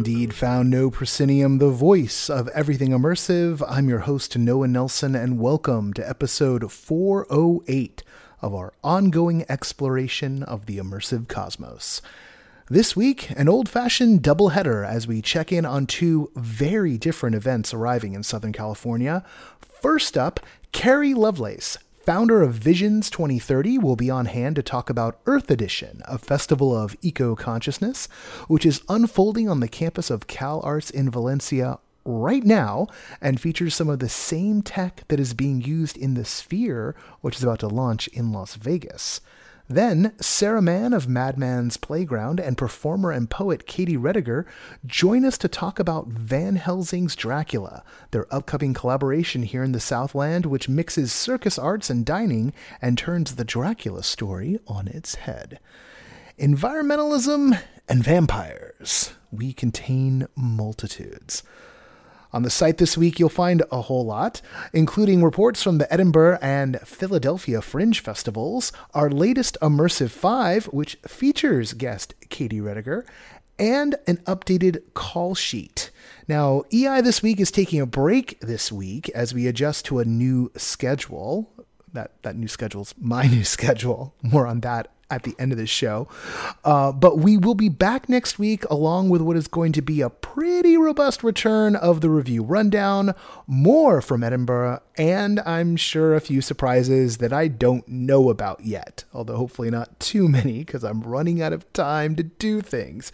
Indeed found No Proscenium, the voice of everything immersive. I'm your host, Noah Nelson, and welcome to episode 408 of our ongoing exploration of the immersive cosmos. This week, an old fashioned doubleheader as we check in on two very different events arriving in Southern California. First up, Carey Lovelace, founder of Visions 2030, will be on hand to talk about Earth Edition, a festival of eco consciousness, which is unfolding on the campus of CalArts in Valencia right now and features some of the same tech that is being used in the Sphere, which is about to launch in Las Vegas. Then, Sarah Mann of Madmann's Playground and performer and poet Katie Rediger join us to talk about Van Helsing's Dracula, their upcoming collaboration here in the Southland, which mixes circus arts and dining and turns the Dracula story on its head. Environmentalism and vampires. We contain multitudes. On the site this week, you'll find a whole lot, including reports from the Edinburgh and Philadelphia Fringe Festivals, our latest Immersive 5, which features guest Katie Rediger, and an updated call sheet. Now, EI this week is taking a break this week as we adjust to a new schedule. That, that new schedule's my new schedule. More on that at the end of the show. Uh, but we will be back next week along with what is going to be a pretty robust return of the review rundown, more from Edinburgh, and I'm sure a few surprises that I don't know about yet. Although hopefully not too many because I'm running out of time to do things.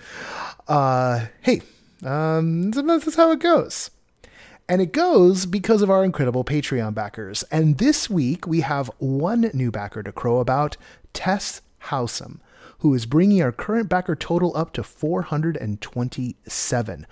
Uh, hey, um, this is how it goes. And it goes because of our incredible Patreon backers. And this week we have one new backer to crow about Tess Howsam, who is bringing our current backer total up to 427.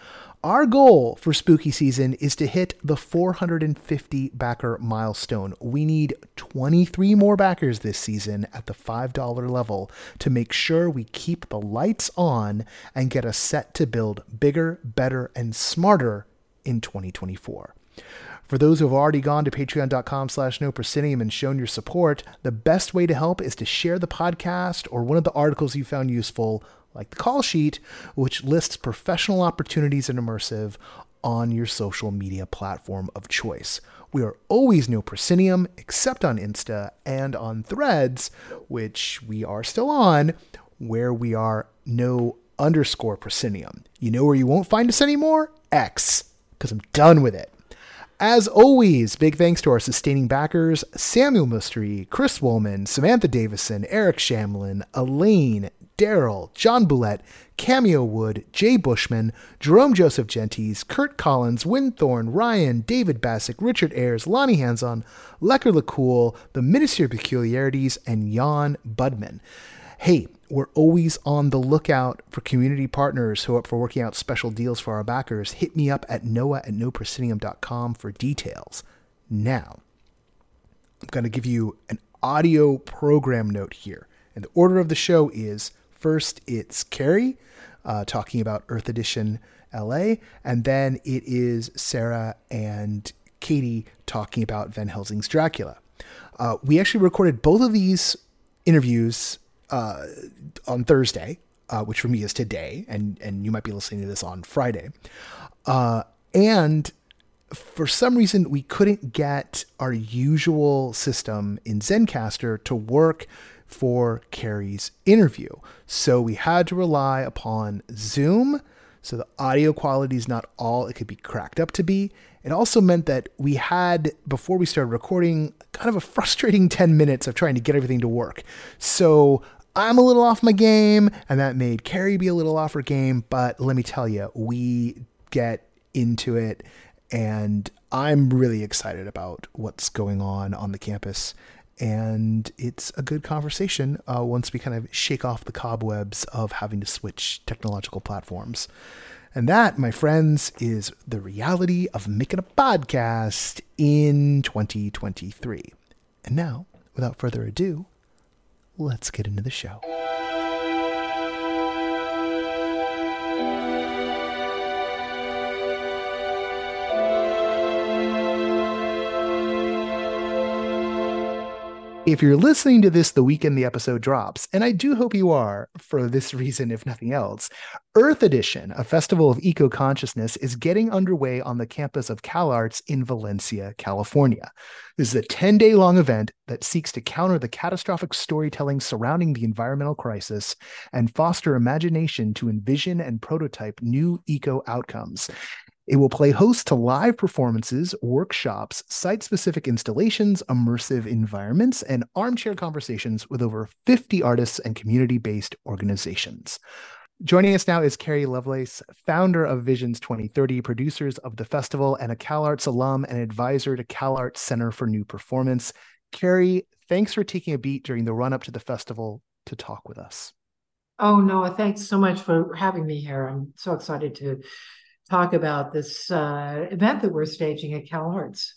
Our goal for spooky season is to hit the 450 backer milestone. We need 23 more backers this season at the $5 level to make sure we keep the lights on and get us set to build bigger, better, and smarter in 2024. For those who have already gone to patreon.com slash no proscenium and shown your support, the best way to help is to share the podcast or one of the articles you found useful, like the call sheet, which lists professional opportunities in immersive on your social media platform of choice. We are always no proscenium, except on Insta and on Threads, which we are still on, where we are no underscore proscenium. You know where you won't find us anymore? X, because I'm done with it. As always, big thanks to our sustaining backers Samuel Mystery, Chris Woolman, Samantha Davison, Eric Shamlin, Elaine, Daryl, John Boulette, Cameo Wood, Jay Bushman, Jerome Joseph Gentes, Kurt Collins, Winthorn, Ryan, David Bassick, Richard Ayers, Lonnie Hanson, Lecker LeCool, The Ministry of Peculiarities, and Jan Budman. Hey, we're always on the lookout for community partners who are up for working out special deals for our backers. Hit me up at noah at noproscenium.com for details. Now, I'm going to give you an audio program note here. And the order of the show is first, it's Carey uh, talking about Earth Edition LA, and then it is Sarah and Katie talking about Van Helsing's Dracula. Uh, we actually recorded both of these interviews uh, on Thursday, uh, which for me is today, and and you might be listening to this on Friday. Uh, and for some reason, we couldn't get our usual system in Zencastr to work for Carey's interview, so we had to rely upon Zoom. So the audio quality is not all it could be cracked up to be. It also meant that we had, before we started recording, kind of a frustrating 10 minutes of trying to get everything to work. So I'm a little off my game, and that made Carey be a little off her game. But let me tell you, we get into it, and I'm really excited about what's going on on the campus. And it's a good conversation uh, once we kind of shake off the cobwebs of having to switch technological platforms. And that, my friends, is the reality of making a podcast in 2023. And now, without further ado, let's get into the show. If you're listening to this the weekend the episode drops, and I do hope you are for this reason, if nothing else, Earth Edition, a festival of eco consciousness, is getting underway on the campus of CalArts in Valencia, California. This is a 10 day long event that seeks to counter the catastrophic storytelling surrounding the environmental crisis and foster imagination to envision and prototype new eco outcomes. It will play host to live performances, workshops, site specific installations, immersive environments, and armchair conversations with over 50 artists and community based organizations. Joining us now is Carey Lovelace, founder of Visions 2030, producers of the festival, and a CalArts alum and advisor to CalArts Center for New Performance. Carey, thanks for taking a beat during the run up to the festival to talk with us. Oh, Noah, thanks so much for having me here. I'm so excited to talk about this uh, event that we're staging at CalArts.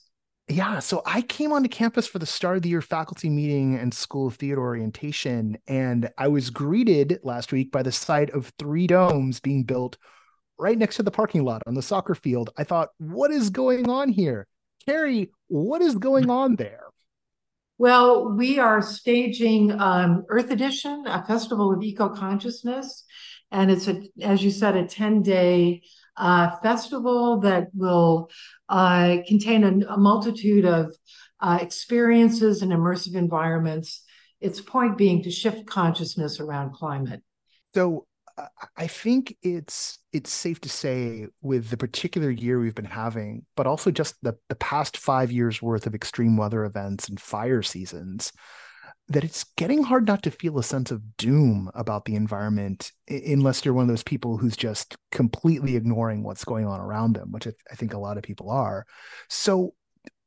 Yeah, so I came onto campus for the start of the year faculty meeting and School of Theater orientation, and I was greeted last week by the sight of three domes being built right next to the parking lot on the soccer field. I thought, what is going on here? Carrie, what is going on there? Well, we are staging um, Earth Edition, a festival of eco consciousness, and it's a, as you said, a ten day uh, festival that will uh, contain a, a, multitude of uh, experiences and immersive environments. Its point being to shift consciousness around climate. So I think it's it's safe to say with the particular year we've been having, but also just the, the past five years worth of extreme weather events and fire seasons, that it's getting hard not to feel a sense of doom about the environment unless you're one of those people who's just completely ignoring what's going on around them, which I, think a lot of people are. So,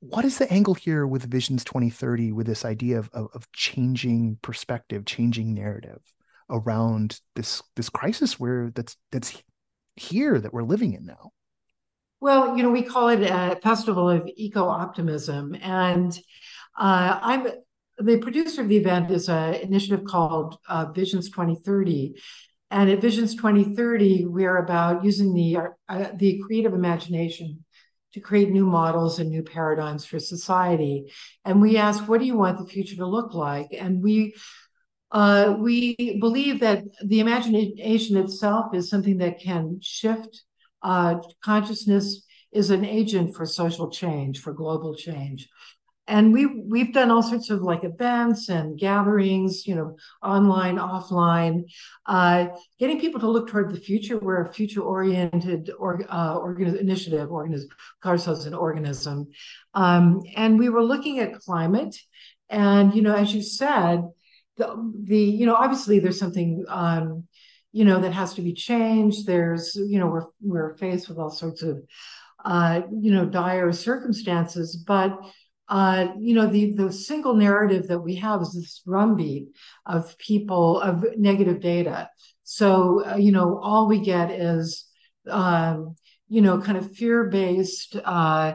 what is the angle here with Visions 2030 with this idea of, of, of changing perspective, changing narrative around this this crisis where that's that's here that we're living in now? Well, you know, we call it a festival of eco optimism, and uh, I'm the producer of the event is an initiative called uh, Visions 2030. And at Visions 2030, we're about using the, uh, the creative imagination to create new models and new paradigms for society. And we ask, what do you want the future to look like? And we uh, we believe that the imagination itself is something that can shift uh, consciousness is an agent for social change, for global change and we we've done all sorts of like events and gatherings you know online offline uh, getting people to look toward the future. We're a future oriented or, uh, organ- initiative organism ourselves an organism. Um, and we were looking at climate. And you know as you said the, the you know obviously there's something um, you know that has to be changed. There's you know we're we're faced with all sorts of uh, you know dire circumstances. But uh, you know, the, the single narrative that we have is this drumbeat of people, of negative data. So, uh, you know, all we get is, um, you know, kind of fear-based uh,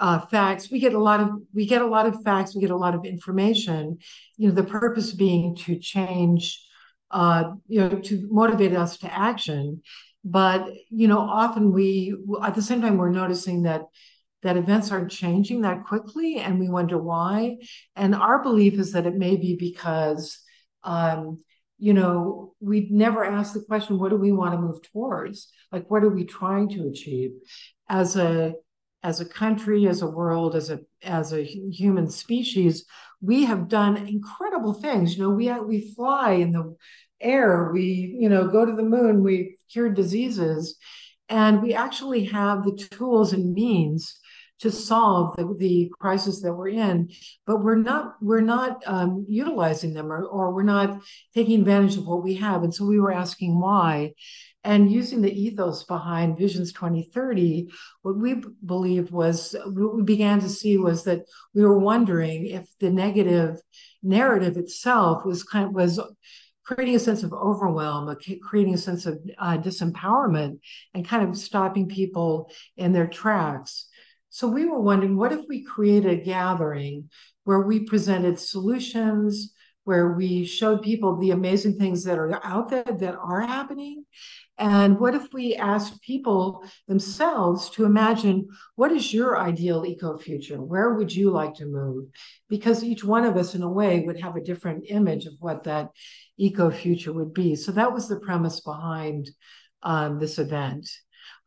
uh, facts. We get a lot of we get a lot of facts. We get a lot of information. You know, the purpose being to change, uh, you know, to motivate us to action. But you know, often we at the same time we're noticing that that events aren't changing that quickly and we wonder why. And our belief is that it may be because um, you know we never ask the question what do we want to move towards? Like what are we trying to achieve? As a as a country as a world as a as a human species we have done incredible things. You know we we fly in the air we you know go to the moon we cure diseases and we actually have the tools and means to solve the, the crisis that we're in, but we're not we're not um, utilizing them or, or we're not taking advantage of what we have. And so we were asking why. And using the ethos behind Visions 2030, what we believed was what we began to see was that we were wondering if the negative narrative itself was kind of was creating a sense of overwhelm, creating a sense of uh, disempowerment, and kind of stopping people in their tracks. So we were wondering, what if we created a gathering where we presented solutions, where we showed people the amazing things that are out there that are happening, and what if we asked people themselves to imagine what is your ideal eco future? Where would you like to move? Because each one of us, in a way, would have a different image of what that eco future would be. So that was the premise behind um, this event.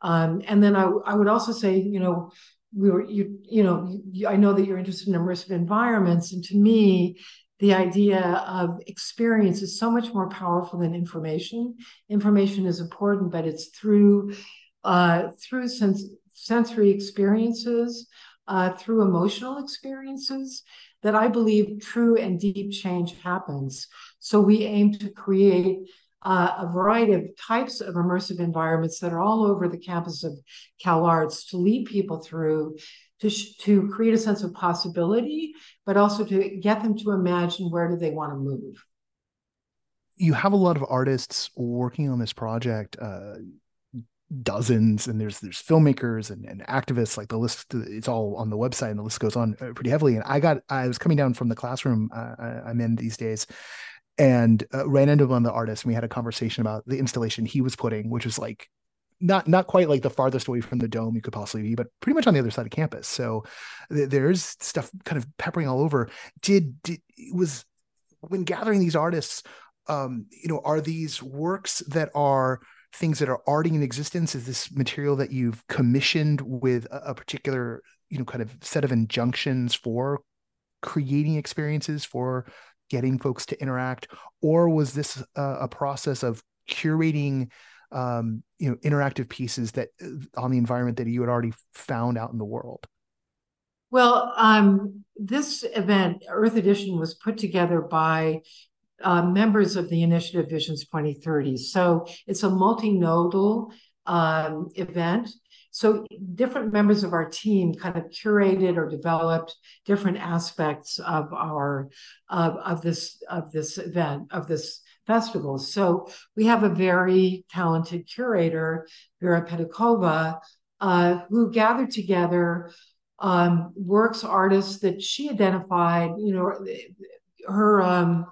Um, and then I, I would also say, you know, we were you you know I know that you're interested in immersive environments, and to me, the idea of experience is so much more powerful than information. Information is important, but it's through uh, through sens- sensory experiences, uh, through emotional experiences, that I believe true and deep change happens. So we aim to create uh, a variety of types of immersive environments that are all over the campus of CalArts to lead people through to, sh- to create a sense of possibility, but also to get them to imagine where do they want to move. You have a lot of artists working on this project. Uh, dozens and there's there's filmmakers and, and activists like the list it's all on the website and the list goes on uh, pretty heavily and i got i was coming down from the classroom uh, i'm in these days and uh, ran into one of the artists and we had a conversation about the installation he was putting which was like not not quite like the farthest away from the dome you could possibly be, but pretty much on the other side of campus. So th- there's stuff kind of peppering all over. Did, did was when gathering these artists, um, you know, are these works that are things that are already in existence? Is this material that you've commissioned with a, a particular, you know, kind of set of injunctions for creating experiences for getting folks to interact, or was this a, a process of curating? um, you know interactive pieces that uh, on the environment that you had already found out in the world well um, this event earth edition was put together by uh, members of the initiative visions 2030 so it's a multinodal um, event so different members of our team kind of curated or developed different aspects of our of, of this of this event of this festival. So we have a very talented curator, Vera Pedikova, uh, who gathered together um, works, artists that she identified. You know, her um,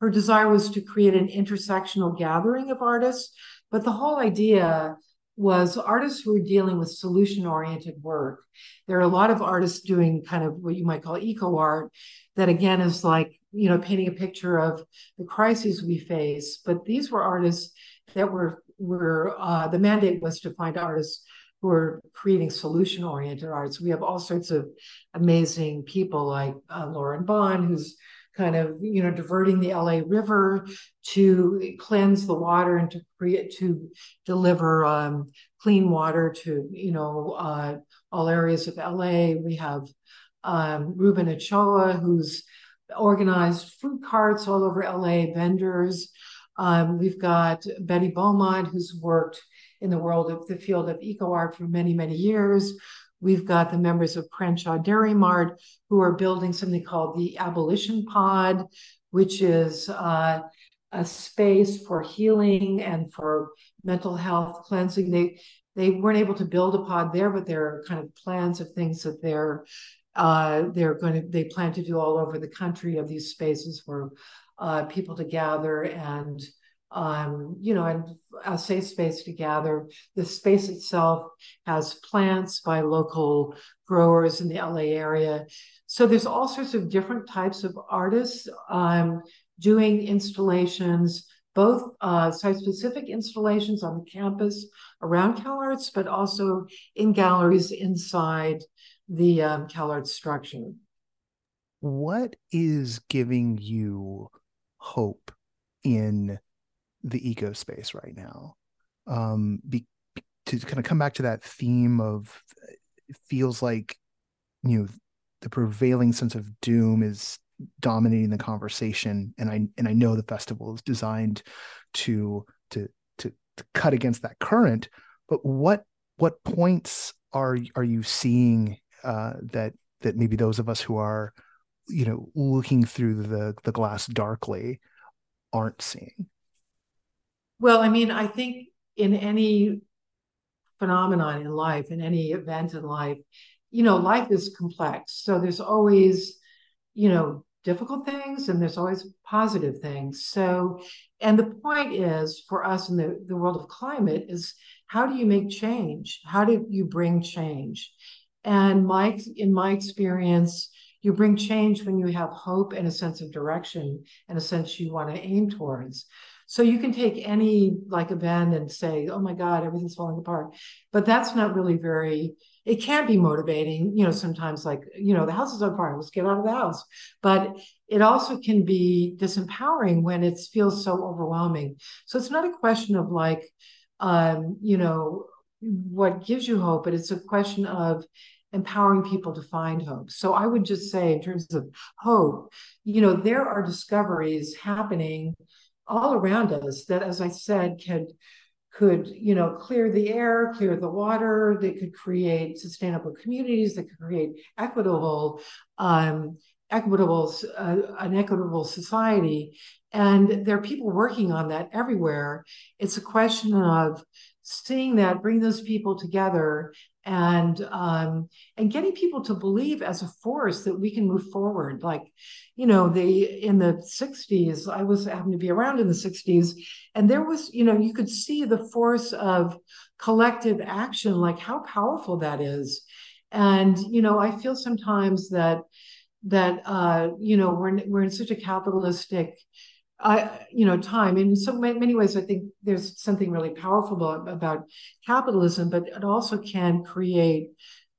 her desire was to create an intersectional gathering of artists, but the whole idea was artists who were dealing with solution oriented work. There are a lot of artists doing kind of what you might call eco art, that again is like you know painting a picture of the crises we face but these were artists that were were uh, the mandate was to find artists who are creating solution oriented arts we have all sorts of amazing people like uh, lauren bond who's kind of you know diverting the la river to cleanse the water and to create to deliver um, clean water to you know uh, all areas of la we have um, Ruben Ochoa, who's organized food carts all over LA, vendors. Um, we've got Betty Beaumont, who's worked in the world of the field of eco art for many, many years. We've got the members of Crenshaw Dairy Mart who are building something called the Abolition Pod, which is uh, a space for healing and for mental health cleansing. They they weren't able to build a pod there, but there are kind of plans of things that they're uh, they're going to they plan to do all over the country of these spaces for uh, people to gather and um, you know and a safe space to gather. The space itself has plants by local growers in the LA area. So there's all sorts of different types of artists um, doing installations, both uh, site-specific installations on the campus around CalArts, but also in galleries inside the um, CalArts structure. What is giving you hope in the eco space right now? Um, be, to kind of come back to that theme of it feels like you know the prevailing sense of doom is dominating the conversation and i and i know the festival is designed to to to, to cut against that current but what what points are are you seeing uh, that that maybe those of us who are you know looking through the the glass darkly aren't seeing? Well, I mean, I think in any phenomenon in life, in any event in life, you know, life is complex. So there's always, you know, difficult things and there's always positive things. So, and the point is for us in the, the world of climate is how do you make change? How do you bring change? And my, in my experience, you bring change when you have hope and a sense of direction and a sense you want to aim towards. So you can take any like event and say, oh my God, everything's falling apart. But that's not really very, it can be motivating, you know, sometimes like, you know, the house is on fire, let's get out of the house. But it also can be disempowering when it feels so overwhelming. So it's not a question of like, um, you know, what gives you hope, but it's a question of empowering people to find hope. So I would just say, in terms of hope, you know, there are discoveries happening all around us that, as I said, could could you know clear the air clear the water they could create sustainable communities that could create equitable um, equitable uh, an equitable society. And there are people working on that everywhere. It's a question of seeing that bring those people together and um, and getting people to believe as a force that we can move forward. Like, you know, the in the '60s, I was happened to be around in the '60s, and there was, you know, you could see the force of collective action, like how powerful that is. And you know, I feel sometimes that that uh, you know we're we're in such a capitalistic I, you know, time. In so many ways, I think there's something really powerful about capitalism, but it also can create,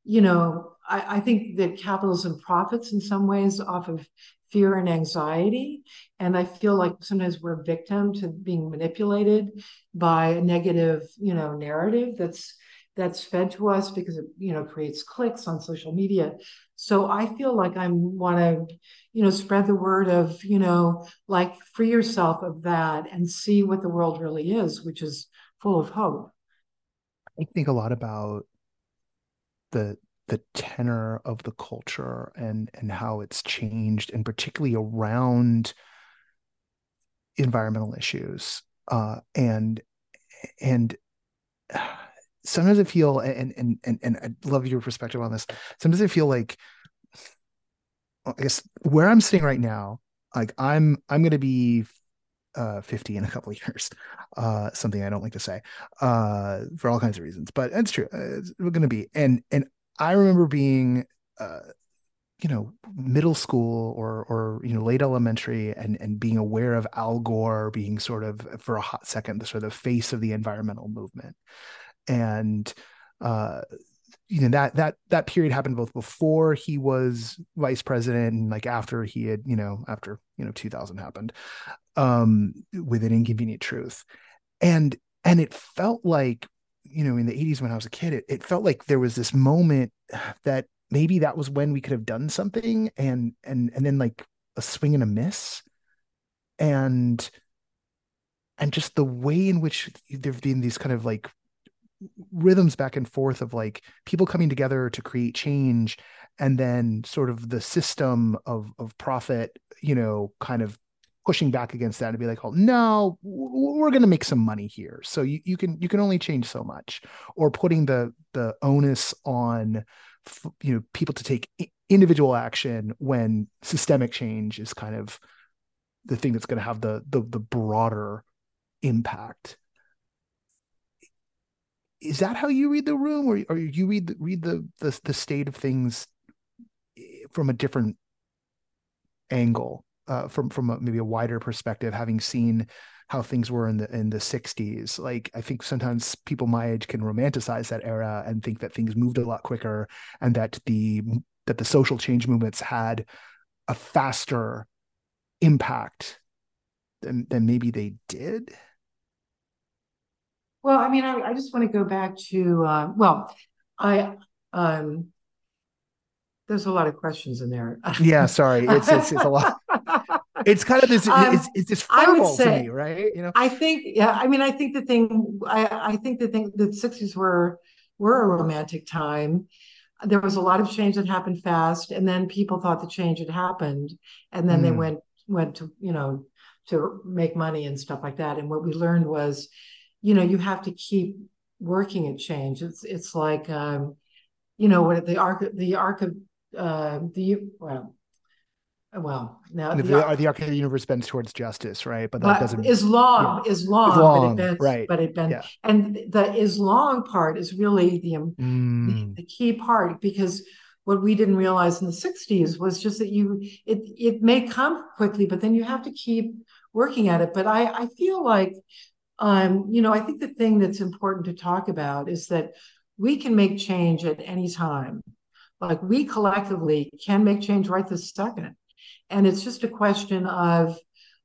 you know, I, I think that capitalism profits in some ways off of fear and anxiety. And I feel like sometimes we're victim to being manipulated by a negative, you know, narrative that's that's fed to us because it, you know, creates clicks on social media. So I feel like I want to, you know, spread the word of, you know, like free yourself of that and see what the world really is, which is full of hope. I think a lot about the the tenor of the culture and and how it's changed, and particularly around environmental issues. Uh, and and sometimes I feel and and and and I love your perspective on this. Sometimes I feel like I guess where I'm sitting right now, like I'm I'm to be uh 50 in a couple of years. Uh something I don't like to say uh for all kinds of reasons, but it's true. Uh, it's going to be and and I remember being uh you know middle school or or you know late elementary and and being aware of Al Gore being sort of for a hot second the sort of face of the environmental movement and uh, you know that that that period happened both before he was vice president and like after he had you know after you know 2000 happened um with an inconvenient truth. And and it felt like you know in the 80s when i was a kid it, it felt like there was this moment that maybe that was when we could have done something and and and then like a swing and a miss. And and just the way in which there've been these kind of like rhythms back and forth of like people coming together to create change and then sort of the system of of profit you know kind of pushing back against that and be like oh no we're going to make some money here. So you, you can you can only change so much. Or putting the the onus on you know people to take individual action when systemic change is kind of the thing that's going to have the the, the broader impact is that how you read the room or, or you read the, read the, the the state of things from a different angle uh, from from a, maybe a wider perspective having seen how things were in the in the 60s like i think sometimes people my age can romanticize that era and think that things moved a lot quicker and that the that the social change movements had a faster impact than than maybe they did well, I mean, I, I just want to go back to uh, well, I um, there's a lot of questions in there. yeah, sorry, it's it's, it's a lot. It's kind of this. Um, it's, it's this I would say, me, right? You know, I think. Yeah, I mean, I think the thing. I I think the thing. The '60s were were a romantic time. There was a lot of change that happened fast, and then people thought the change had happened, and then mm. they went went to you know to make money and stuff like that. And what we learned was, you know, you have to keep working at change. It's it's like um, you know what the arc the arc of uh, the well well now the, the, the, the arc of the universe bends towards justice right but that doesn't islam yeah. islam, islam but it bends, right but it bends yeah. and the islam part is really the, mm. the the key part because what we didn't realize in the 60s was just that you it it may come quickly but then you have to keep working at it but i i feel like um you know i think the thing that's important to talk about is that we can make change at any time like we collectively can make change right this second and it's just a question of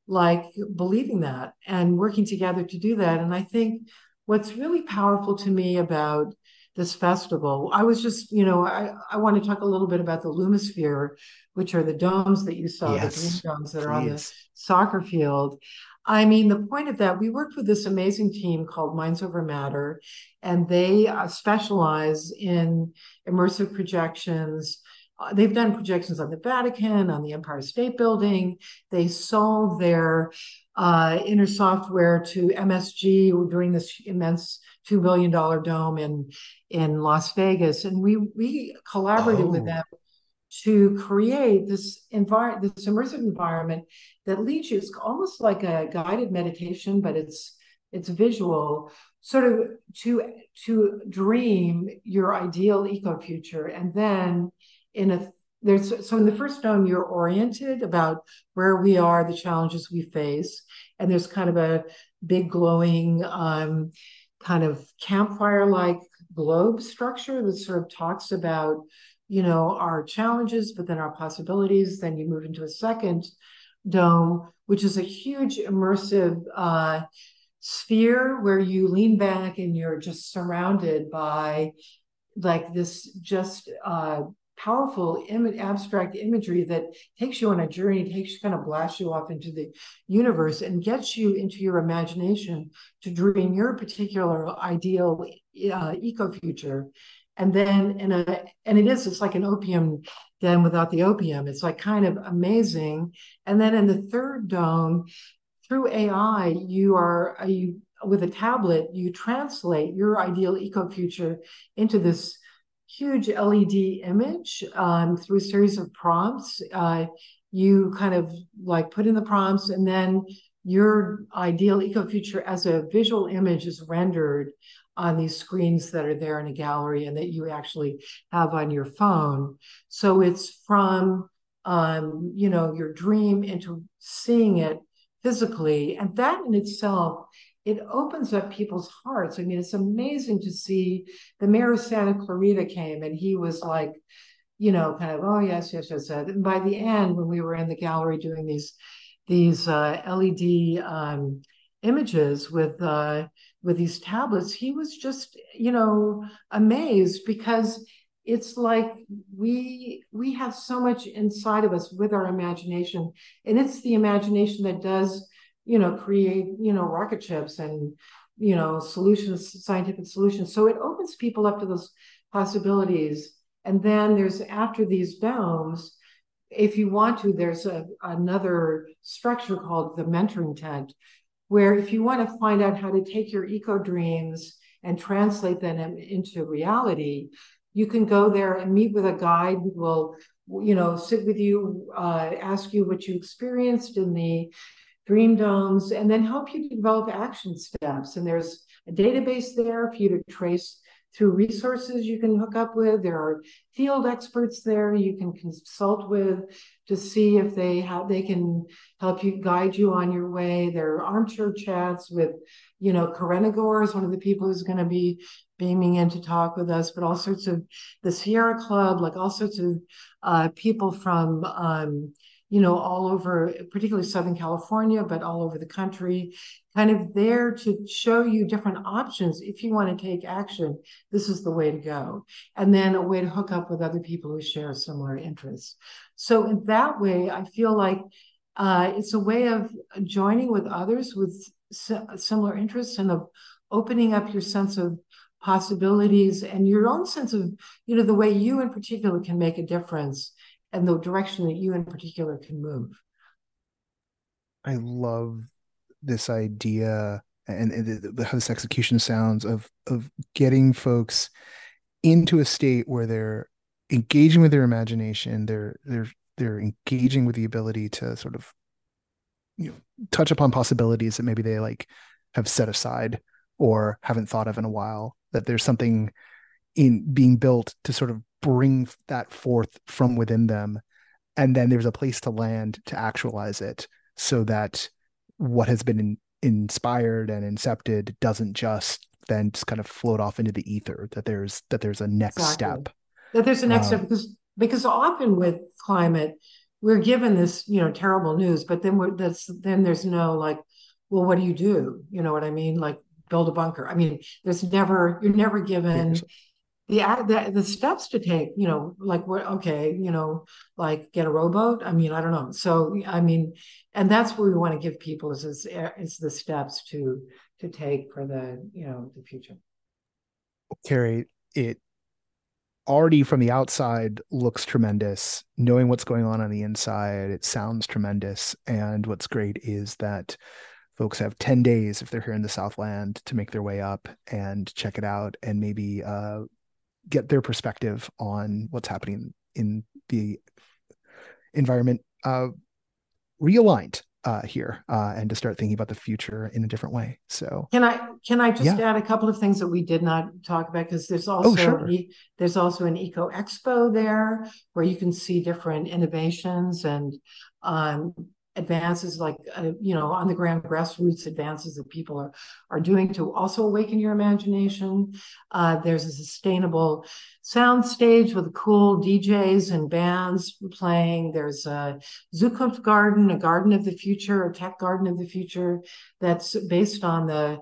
like believing that and working together to do that. And I think what's really powerful to me about this festival, I was just, you know, I, I want to talk a little bit about the Lumisphere, which are the domes that you saw, yes, the green domes that please. are on the soccer field. I mean, the point of that, we worked with this amazing team called Minds Over Matter, and they uh, specialize in immersive projections, uh, they've done projections on the Vatican, on the Empire State Building. They sold their uh, inner software to MSG during this immense two billion dollar dome in in Las Vegas, and we we collaborated oh. with them to create this environment, this immersive environment that leads you. It's almost like a guided meditation, but it's it's visual sort of to to dream your ideal eco future and then in a there's so in the first dome you're oriented about where we are the challenges we face and there's kind of a big glowing um, kind of campfire like globe structure that sort of talks about you know our challenges but then our possibilities then you move into a second dome which is a huge immersive uh, sphere where you lean back and you're just surrounded by like this just uh, powerful Im- abstract imagery that takes you on a journey, takes you kind of blasts you off into the universe and gets you into your imagination to dream your particular ideal uh, eco future. And then in a and it is it's like an opium den without the opium. It's like kind of amazing. And then in the third dome, through AI, you are you with a tablet, you translate your ideal eco future into this huge LED image um, through a series of prompts. Uh, you kind of like put in the prompts, and then your ideal eco future as a visual image is rendered on these screens that are there in a gallery and that you actually have on your phone. So it's from um, you know your dream into seeing it physically, and that in itself it opens up people's hearts. I mean, it's amazing to see the mayor of Santa Clarita came and he was like, you know, kind of, oh yes, yes, yes. And by the end, when we were in the gallery doing these these uh, LED um, images with uh, with these tablets, he was just, you know, amazed because it's like we we have so much inside of us with our imagination, and it's the imagination that does you know, create, you know, rocket ships and, you know, solutions, scientific solutions. So it opens people up to those possibilities. And then there's after these domes, if you want to, there's a, another structure called the mentoring tent, where if you want to find out how to take your eco dreams and translate them into reality, you can go there and meet with a guide who will, you know, sit with you, uh, ask you what you experienced in the dream domes, and then help you develop action steps. And there's a database there for you to trace through resources you can hook up with. There are field experts there you can consult with to see if they have they can help you guide you on your way. There are armchair chats with, you know, Karenna Gore is one of the people who's going to be beaming in to talk with us, but all sorts of the Sierra Club, like all sorts of uh, people from um, you know, all over, particularly Southern California, but all over the country, kind of there to show you different options. If you want to take action, this is the way to go. And then a way to hook up with other people who share similar interests. So, in that way, I feel like uh, it's a way of joining with others with similar interests and of opening up your sense of possibilities and your own sense of, you know, the way you in particular can make a difference and the direction that you in particular can move. I love this idea and, and how this execution sounds of of getting folks into a state where they're engaging with their imagination they're they're they're engaging with the ability to sort of you know touch upon possibilities that maybe they like have set aside or haven't thought of in a while that there's something in being built to sort of bring that forth from within them. And then there's a place to land to actualize it so that what has been in, inspired and incepted doesn't just then just kind of float off into the ether that there's that there's a next exactly. step. That there's a next um, step because because often with climate we're given this you know terrible news but then we're that's then there's no like well what do you do? You know what i mean? Like build a bunker. I mean there's never you're never given the, the the steps to take you know like what okay you know like get a rowboat? I mean i don't know. So i mean and that's what we want to give people is is, is the steps to to take for the you know the future. Carey it already from the outside looks tremendous. Knowing what's going on on the inside it sounds tremendous. And what's great is that folks have 10 days if they're here in the southland to make their way up and check it out and maybe uh, get their perspective on what's happening in the environment uh, realigned uh, here uh, and to start thinking about the future in a different way. So can I can I just yeah. add a couple of things that we did not talk about because there's oh, also oh, sure. there's also an eco expo there where you can see different innovations and um, advances like uh, you know on the ground grassroots advances that people are are doing to also awaken your imagination. Uh, there's a sustainable sound stage with cool djs and bands playing. There's a zukunft garden a garden of the future a tech garden of the future that's based on the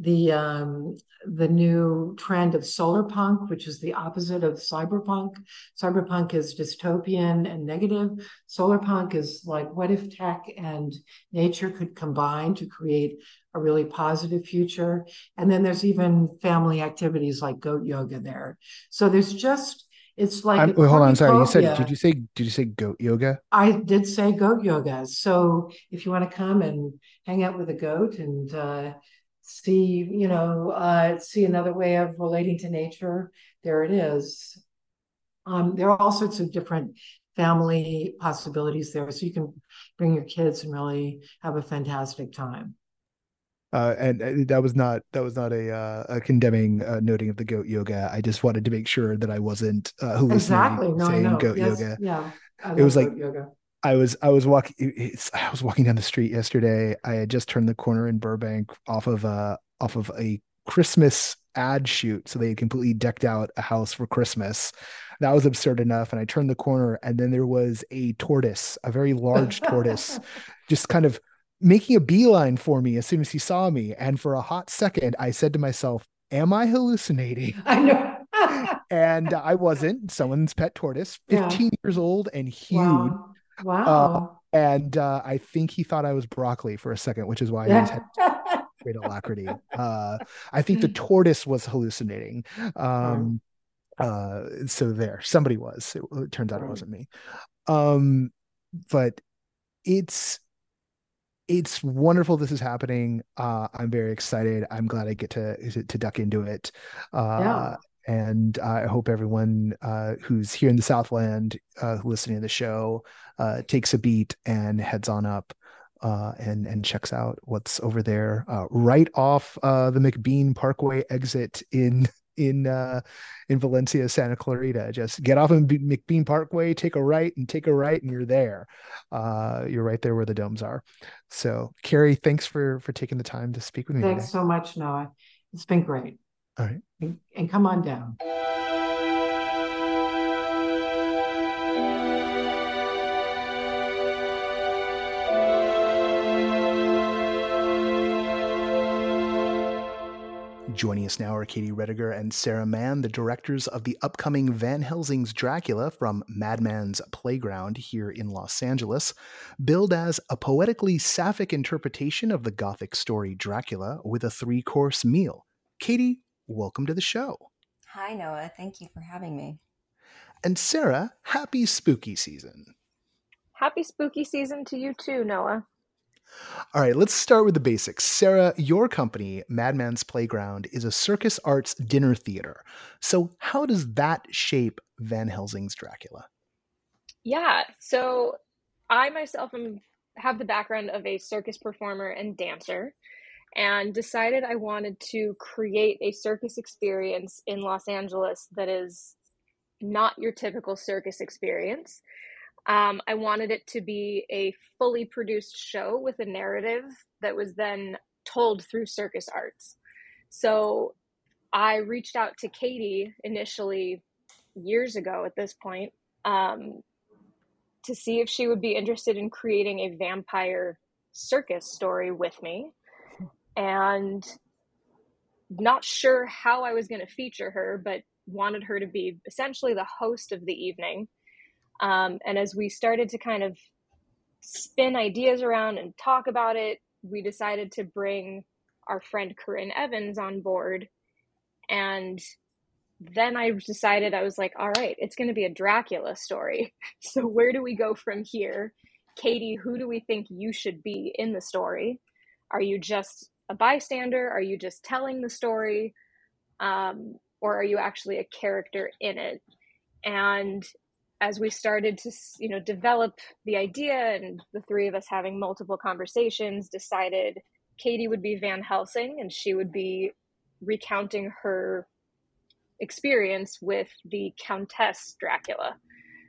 the um, the new trend of solar punk, which is the opposite of cyberpunk. Cyberpunk is dystopian and negative. Solar punk is like, what if tech and nature could combine to create a really positive future? And then there's even family activities like goat yoga there. So there's just it's like wait, hold on. Sorry, you said did you say did you say goat yoga? I did say goat yoga. So if you want to come and hang out with a goat and uh, see, you know, uh, see another way of relating to nature, there it is. Um, there are all sorts of different family possibilities there, so you can bring your kids and really have a fantastic time. Uh, and, and, that was not that was not a uh, a condemning uh, noting of the goat yoga. I just wanted to make sure that I wasn't uh, exactly no, saying goat yes, yoga. Yeah, it was like yoga. I was I was walking I was walking down the street yesterday. I had just turned the corner in Burbank off of a off of a Christmas ad shoot. So they had completely decked out a house for Christmas. That was absurd enough. And I turned the corner and then there was a tortoise, a very large tortoise, just kind of making a beeline for me as soon as he saw me. And for a hot second, I said to myself, Am I hallucinating? I know. and I wasn't. Someone's pet tortoise, 15 yeah. years old and huge. Wow. Wow. Uh, and uh, I think he thought I was broccoli for a second, which is why he was great alacrity. Uh, I think the tortoise was hallucinating. Um, uh, so there, somebody was. It, it turns out it wasn't me. Um, but it's it's wonderful this is happening. Uh, I'm very excited. I'm glad I get to to duck into it. Uh, yeah and I hope everyone uh, who's here in the Southland uh, listening to the show uh, takes a beat and heads on up uh, and and checks out what's over there uh, right off uh, the McBean Parkway exit in in in Valencia, Santa Clarita. Just get off of McBean Parkway, take a right, and take a right, and you're there. you're right there where the domes are. So, Carey, thanks for for taking the time to speak with me. Thanks today. so much, Noah. It's been great. All right. And, and come on down. Joining us now are Katie Rediger and Sarah Mann, the directors of the upcoming Van Helsing's Dracula from Madmann's Playground here in Los Angeles, billed as a poetically sapphic interpretation of the Gothic story Dracula with a three course meal. Katie, welcome to the show. Hi, Noah. Thank you for having me. And Sarah, happy spooky season. Happy spooky season to you too, Noah. All right, let's start with the basics. Sarah, your company, Madmann's Playground, is a circus arts dinner theater. So, how does that shape Van Helsing's Dracula? Yeah, so I myself am, have the background of a circus performer and dancer, and decided I wanted to create a circus experience in Los Angeles that is not your typical circus experience. Um, I wanted it to be a fully produced show with a narrative that was then told through circus arts. So I reached out to Katie initially years ago at this point um, to see if she would be interested in creating a vampire circus story with me. And not sure how I was going to feature her, but wanted her to be essentially the host of the evening um, and as we started to kind of spin ideas around and talk about it, we decided to bring our friend Corinne Evans on board. And then I decided, I was like, all right, it's going to be a Dracula story. So where do we go from here? Katie, who do we think you should be in the story? Are you just a bystander? Are you just telling the story? Um, or are you actually a character in it? And as we started to you know develop the idea and the three of us having multiple conversations decided katie would be van helsing and she would be recounting her experience with the countess dracula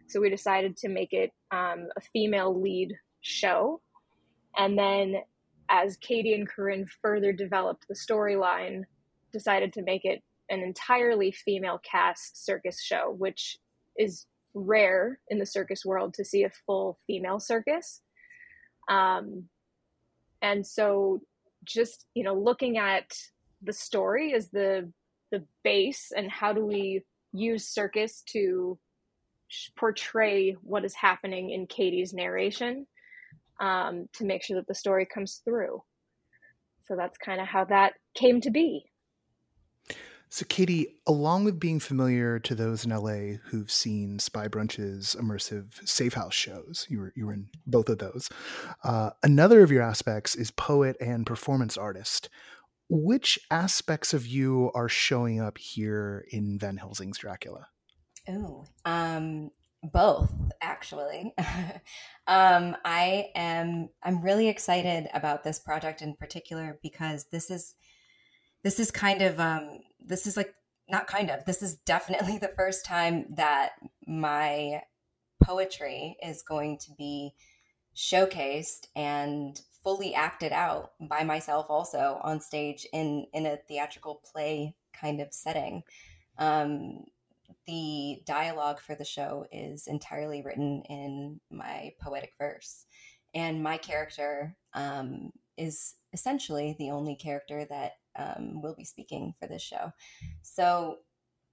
so we decided to make it um, a female lead show and then as katie and corinne further developed the storyline decided to make it an entirely female cast circus show which is rare in the circus world to see a full female circus. Um, and so just, you know, looking at the story as the the base and how do we use circus to portray what is happening in Katie's narration um, to make sure that the story comes through. So that's kind of how that came to be. So, Katie, along with being familiar to those in LA who've seen Spy Brunch's immersive safe house shows, you were you were in both of those. Uh, another of your aspects is poet and performance artist. Which aspects of you are showing up here in Van Helsing's Dracula? Oh, um, both actually. um, I am. I'm really excited about this project in particular because this is this is kind of um, this is like not kind of this is definitely the first time that my poetry is going to be showcased and fully acted out by myself also on stage in in a theatrical play kind of setting um, the dialogue for the show is entirely written in my poetic verse and my character um, is essentially the only character that um, will be speaking for this show. So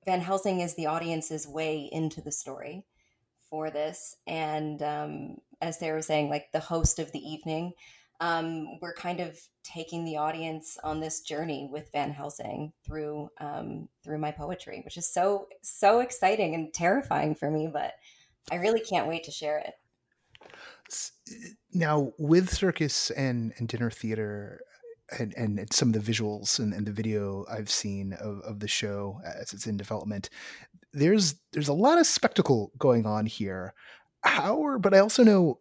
Van Helsing is the audience's way into the story for this. And um, as they were saying, like the host of the evening, um, we're kind of taking the audience on this journey with Van Helsing through um, through my poetry, which is so so exciting and terrifying for me. But I really can't wait to share it. Now, with circus and, and dinner theater, and, and some of the visuals and, and the video I've seen of, of the show as it's in development, there's there's a lot of spectacle going on here. How are, but I also know,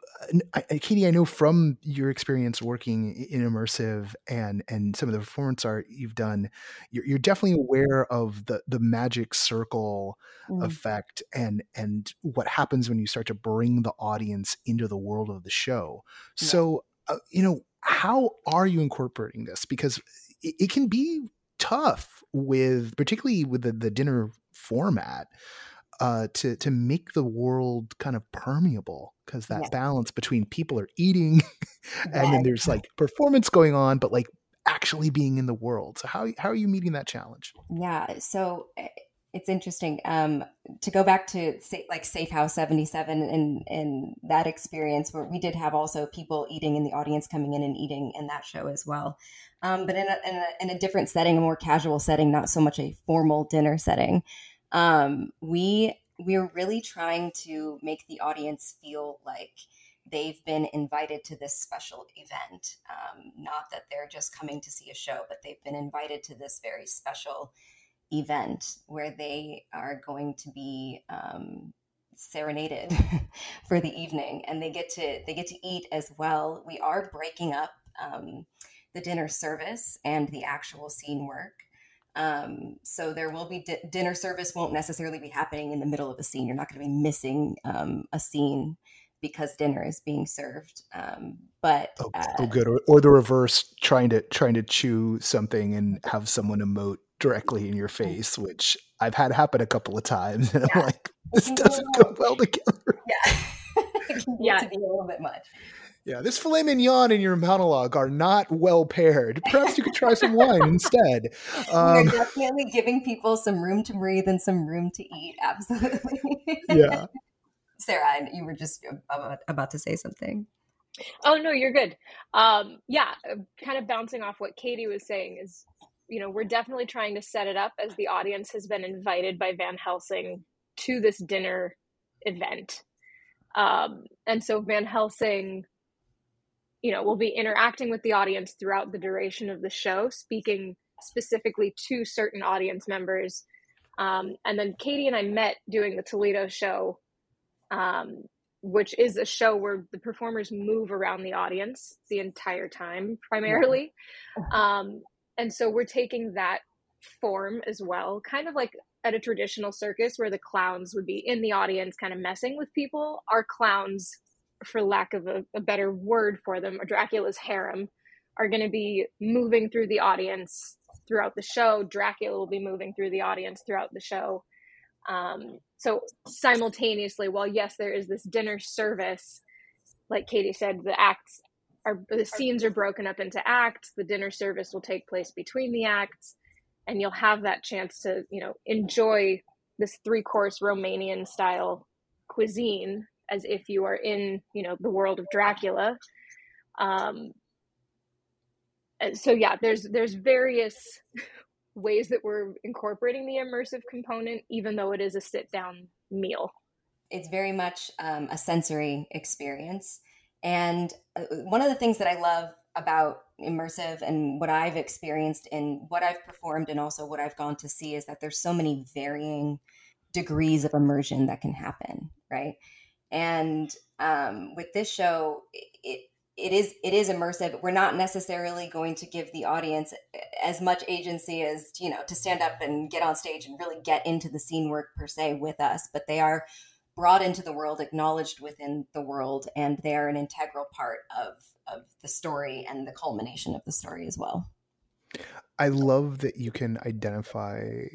I, Katie, I know from your experience working in immersive and and some of the performance art you've done, you're, you're definitely aware of the the magic circle mm. effect and and what happens when you start to bring the audience into the world of the show. Yeah. So, uh, you know, how are you incorporating this? Because it, it can be tough with, particularly with the, the dinner format, uh, to to make the world kind of permeable because that yeah. balance between people are eating and yeah. then there's like performance going on, but like actually being in the world. So how how are you meeting that challenge? Yeah. So eh, it's interesting um, to go back to say, like Safe House 77 and, and that experience where we did have also people eating in the audience coming in and eating in that show as well. Um, but in a, in, a, in a, different setting, a more casual setting, not so much a formal dinner setting. Um, we we're really trying to make the audience feel like they've been invited to this special event. Um, not that they're just coming to see a show, but they've been invited to this very special event where they are going to be um, serenaded for the evening, and they get to they get to eat as well. We are breaking up um, the dinner service and the actual scene work. Um, so there will be di- dinner service won't necessarily be happening in the middle of a scene. You're not going to be missing um, a scene because dinner is being served. Um, but oh, uh, oh, good. Or, or the reverse, trying to trying to chew something and have someone emote directly in your mm. face, which I've had happen a couple of times, and yeah. I'm like, this doesn't go well together. Yeah, yeah, to be a little bit much. Yeah, this filet mignon and your monologue are not well paired. Perhaps you could try some wine instead. Um, You're definitely giving people some room to breathe and some room to eat. Absolutely. Yeah. Sarah, you were just about to say something. Oh no, you're good. Um, yeah, uh, kind of bouncing off what Katie was saying is, you know, we're definitely trying to set it up as the audience has been invited by Van Helsing to this dinner event, um, and so Van Helsing, you know, we'll be interacting with the audience throughout the duration of the show, speaking specifically to certain audience members. Um, and then Katie and I met doing the Toledo show um, which is a show where the performers move around the audience the entire time, primarily. Um, and so we're taking that form as well, kind of like at a traditional circus where the clowns would be in the audience, kind of messing with people. Our clowns, for lack of a, a better word for them, or Dracula's harem, are going to be moving through the audience throughout the show. Dracula will be moving through the audience throughout the show. Um, so simultaneously, while yes, there is this dinner service, like Katie said, the acts are the scenes are broken up into acts. The dinner service will take place between the acts, and you'll have that chance to you know enjoy this three course Romanian style cuisine as if you are in you know the world of Dracula. Um, so yeah, there's there's various ways that we're incorporating the immersive component, even though it is a sit down meal. It's very much um, a sensory experience. And uh, one of the things that I love about immersive and what I've experienced and what I've performed and also what I've gone to see is that there's so many varying degrees of immersion that can happen, right? And um, with this show, it, it is it is immersive. We're not necessarily going to give the audience as much agency as you know to stand up and get on stage and really get into the scene work per se with us but they are brought into the world acknowledged within the world and they are an integral part of of the story and the culmination of the story as well. I love that you can identify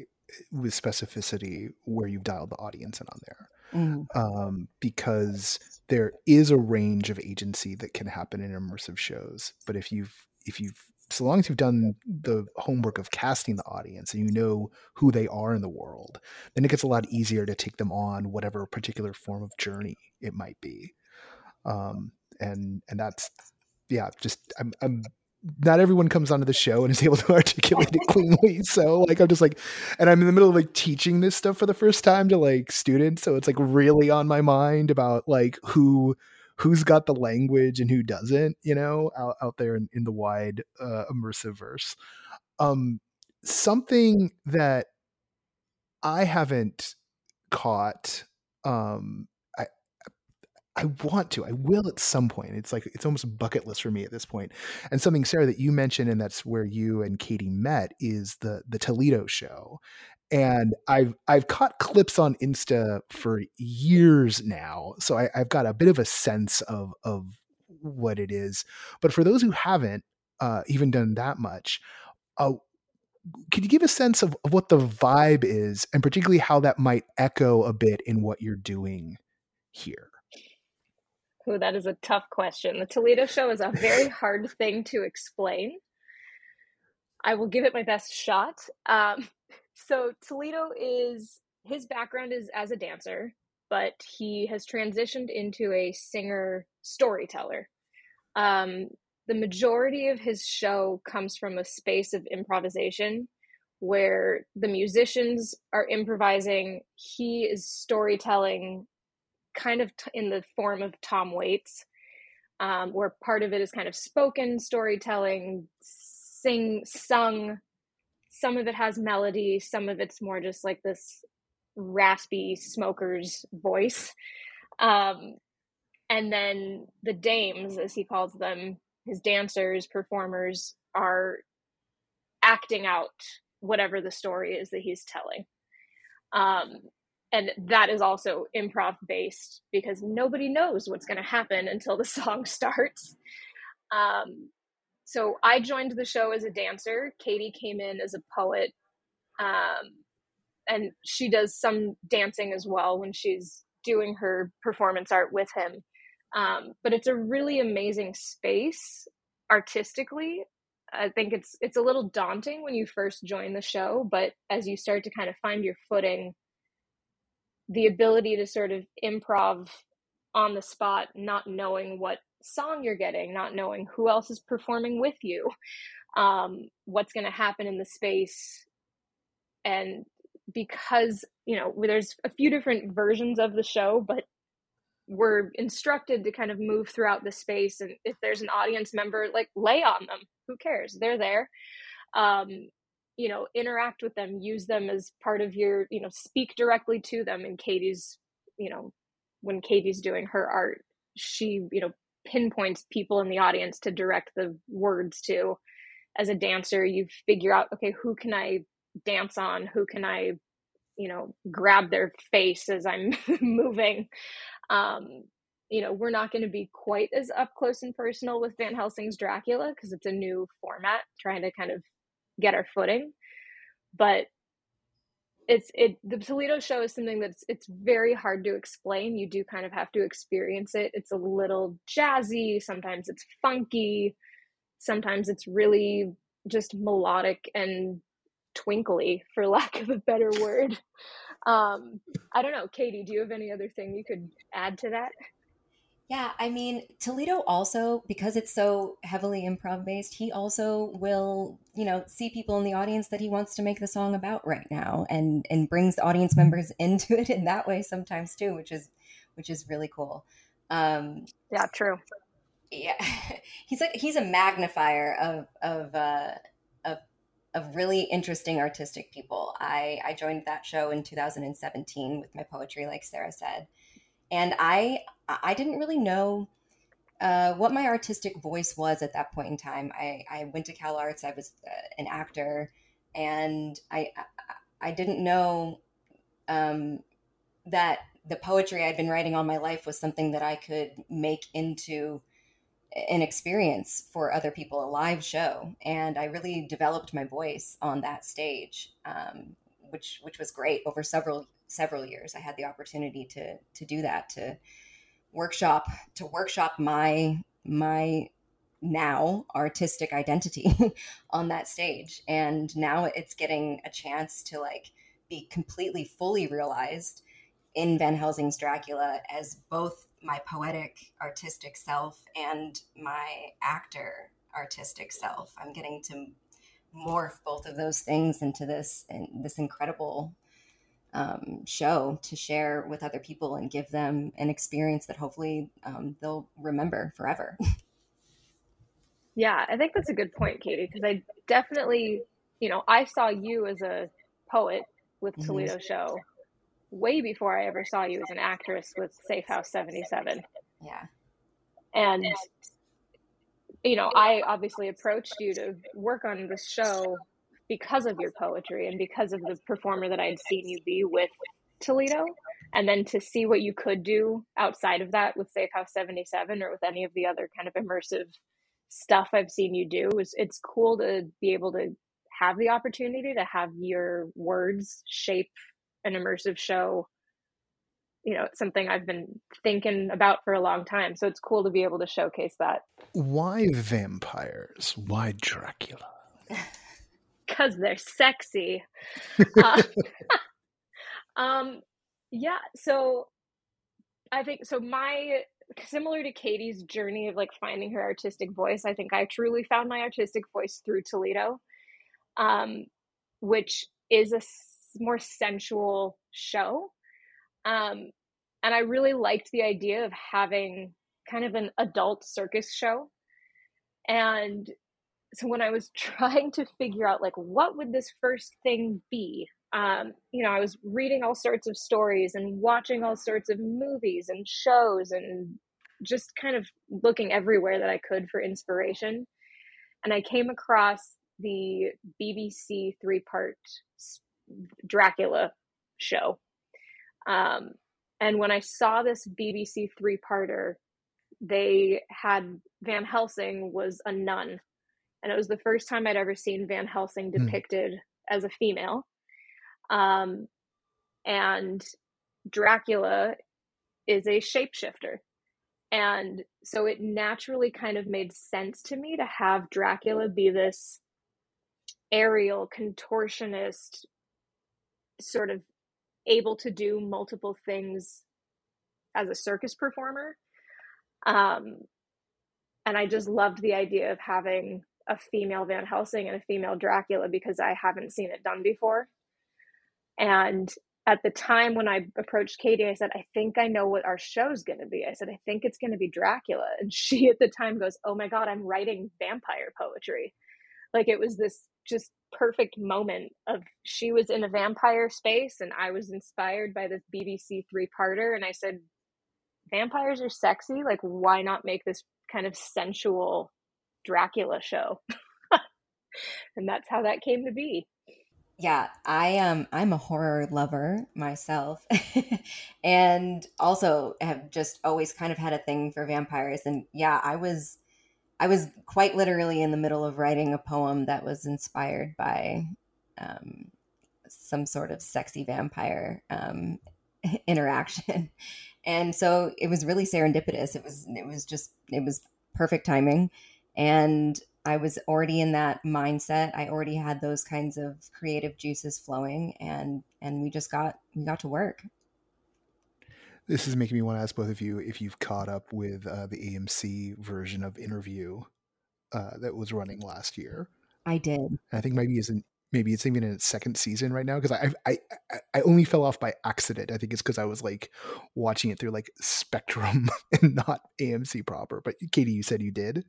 with specificity where you've dialed the audience in on there mm. um, because there is a range of agency that can happen in immersive shows but if you've if you've so long as you've done the homework of casting the audience and you know who they are in the world then it gets a lot easier to take them on whatever particular form of journey it might be um, and and that's yeah just i'm i'm not everyone comes onto the show and is able to articulate it cleanly. So like I'm just like and I'm in the middle of like teaching this stuff for the first time to like students. So it's like really on my mind about like who who's got the language and who doesn't, you know, out, out there in, in the wide uh, immersive verse. Um something that I haven't caught um I want to. I will at some point. It's like it's almost bucket list for me at this point. And something Sarah that you mentioned, and that's where you and Katie met, is the the Toledo show. And I've I've caught clips on Insta for years now, so I, I've got a bit of a sense of of what it is. But for those who haven't uh, even done that much, uh, could you give a sense of, of what the vibe is, and particularly how that might echo a bit in what you're doing here? Oh, that is a tough question. The Toledo show is a very hard thing to explain. I will give it my best shot. Um, so Toledo is his background is as a dancer, but he has transitioned into a singer storyteller. Um, the majority of his show comes from a space of improvisation where the musicians are improvising. He is storytelling kind of t- in the form of Tom Waits, um, where part of it is kind of spoken storytelling, sing, sung. Some of it has melody, some of it's more just like this raspy smoker's voice. Um, and then the dames, as he calls them, his dancers, performers, are acting out whatever the story is that he's telling. Um, and that is also improv based because nobody knows what's going to happen until the song starts. Um, so I joined the show as a dancer. Katie came in as a poet. Um, and she does some dancing as well when she's doing her performance art with him. Um, but it's a really amazing space artistically. I think it's it's a little daunting when you first join the show, but as you start to kind of find your footing, the ability to sort of improv on the spot, not knowing what song you're getting, not knowing who else is performing with you, um, what's going to happen in the space, and because you know there's a few different versions of the show, but we're instructed to kind of move throughout the space and if there's an audience member like lay on them. Who cares? They're there. Um you know interact with them use them as part of your you know speak directly to them and katie's you know when katie's doing her art she you know pinpoints people in the audience to direct the words to. As a dancer you figure out okay who can i dance on? Who can i you know grab their face as i'm moving? Um, you know, we're not going to be quite as up close and personal with Van Helsing's Dracula because it's a new format, trying to kind of get our footing. But it's it the Toledo show is something that's it's very hard to explain. You do kind of have to experience it. It's a little jazzy, sometimes it's funky, sometimes it's really just melodic and twinkly for lack of a better word um i don't know katie do you have any other thing you could add to that yeah i mean toledo also because it's so heavily improv based he also will you know see people in the audience that he wants to make the song about right now and and brings the audience members into it in that way sometimes too which is which is really cool um yeah true yeah he's like he's a magnifier of of uh of of really interesting artistic people. I, I joined that show in 2017 with my poetry, like Sarah said, and I I didn't really know uh, what my artistic voice was at that point in time. I, I went to CalArts. I was uh, an actor, and I I, didn't know um, that the poetry I'd been writing all my life was something that I could make into an experience for other people, a live show, and I really developed my voice on that stage, um, which which was great over several several years. I had the opportunity to to do that to workshop to workshop my my now artistic identity on that stage and now it's getting a chance to like be completely fully realized in Van Helsing's Dracula as both my poetic artistic self and my actor artistic self. I'm getting to morph both of those things into this in this incredible um, show to share with other people and give them an experience that hopefully um, they'll remember forever. yeah, I think that's a good point, Katie, because I definitely, you know, I saw you as a poet with mm-hmm. Toledo mm-hmm. Show way before I ever saw you as an actress with Safe House 77. Yeah. And, you know, I obviously approached you to work on this show because of your poetry and because of the performer that I had seen you be with Toledo. And then to see what you could do outside of that with Safe House 77 or with any of the other kind of immersive stuff I've seen you do is it's cool to be able to have the opportunity to have your words shape an immersive show. You know it's something i've been thinking about for a long time so it's cool to be able to showcase that. Why vampires? Why dracula because they're sexy uh, um yeah so i think so my similar to katie's journey of like finding her artistic voice i think i truly found my artistic voice through toledo um which is a more sensual show. Um, and I really liked the idea of having kind of an adult circus show. And so when I was trying to figure out like what would this first thing be, um, you know, I was reading all sorts of stories and watching all sorts of movies and shows and just kind of looking everywhere that I could for inspiration. And I came across the BBC three part Dracula show. Um, and when I saw this BBC three parter, they had Van Helsing was a nun. And it was the first time I'd ever seen Van Helsing hmm. depicted mm. as a female. Um, and Dracula is a shapeshifter. And so it naturally kind of made sense to me to have Dracula be this aerial contortionist, sort of able to do multiple things as a circus performer. Um, and I just loved the idea of having a female Van Helsing and a female Dracula because I haven't seen it done before. And at the time when I approached Katie, I said, I think I know what our show's going to be. I said, I think it's going to be Dracula. And she at the time goes, Oh my God, I'm writing vampire poetry. Like it was this just perfect moment of she was in a vampire space and I was inspired by this BBC three parter. And I said, Vampires are sexy. Like, why not make this kind of sensual Dracula show? and that's how that came to be. Yeah, I am. Um, I'm a horror lover myself, and also have just always kind of had a thing for vampires. And yeah, I was, I was quite literally in the middle of writing a poem that was inspired by um, some sort of sexy vampire um, interaction, and so it was really serendipitous. It was, it was just, it was perfect timing, and I was already in that mindset. I already had those kinds of creative juices flowing and and we just got we got to work. This is making me want to ask both of you if you've caught up with uh, the AMC version of Interview uh, that was running last year. I did. I think maybe isn't maybe it's even in its second season right now because I, I I only fell off by accident. I think it's because I was like watching it through like Spectrum and not AMC proper. But Katie, you said you did.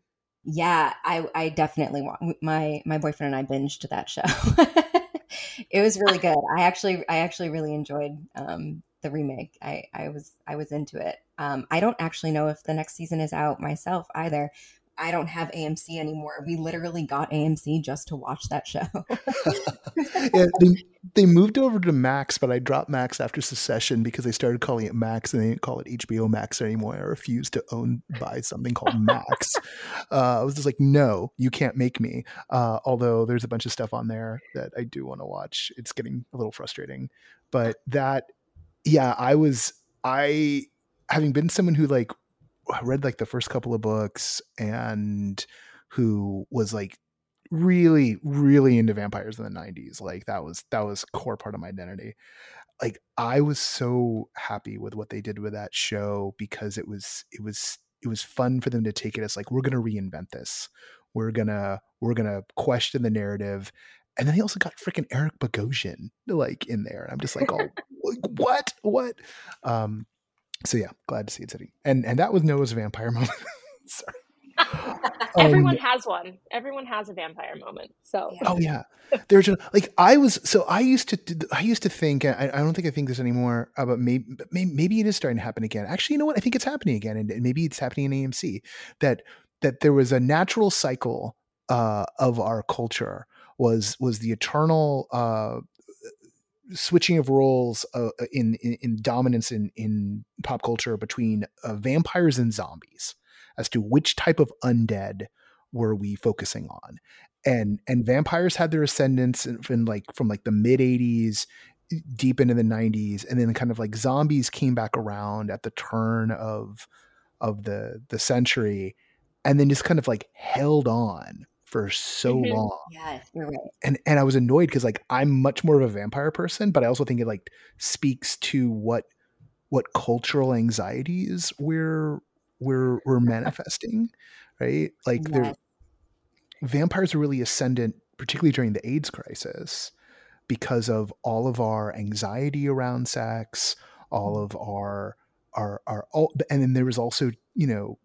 Yeah, I, I definitely want my my boyfriend and I binged that show. it was really good. I actually I actually really enjoyed um, the remake. I, I was I was into it. Um, I don't actually know if the next season is out myself either, I don't have AMC anymore. We literally got AMC just to watch that show. yeah, they, they, moved over to Max, but I dropped Max after Succession because they started calling it Max and they didn't call it HBO Max anymore. I refused to own buy something called Max. uh, I was just like, no, you can't make me. Uh, although there's a bunch of stuff on there that I do want to watch. It's getting a little frustrating, but that, yeah, I was I having been someone who like read like the first couple of books and who was like really really into vampires in the 90s like that was that was core part of my identity. Like i was so happy with what they did with that show because it was it was it was fun for them to take it as like we're going to reinvent this. We're going to we're going to question the narrative. And then they also got freaking Eric Bogosian like in there. And i'm just like oh what? What? Um so yeah, glad to see it sitting. And and that was Noah's vampire moment. Sorry. Everyone um, has one. Everyone has a vampire moment. So oh yeah, there's like I was. So I used to. I used to think. I, I don't think I think this anymore. Uh, but maybe, maybe maybe it is starting to happen again. Actually, you know what? I think it's happening again, and, and maybe it's happening in AMC. That that there was a natural cycle uh, of our culture was was the eternal uh, switching of roles uh, uh, in, in, in dominance in in pop culture between uh, vampires and zombies as to which type of undead were we focusing on. And and vampires had their ascendance in, in like from like the mid 80s deep into the 90s and then kind of like zombies came back around at the turn of of the the century and then just kind of like held on for so mm-hmm. long. Yeah, you're right. And and I was annoyed because like I'm much more of a vampire person, but I also think it like speaks to what what cultural anxieties we're we're we're manifesting, right? Like yes. vampires are really ascendant, particularly during the AIDS crisis. because of all of our anxiety around sex, all of our our our all, and then there was also you know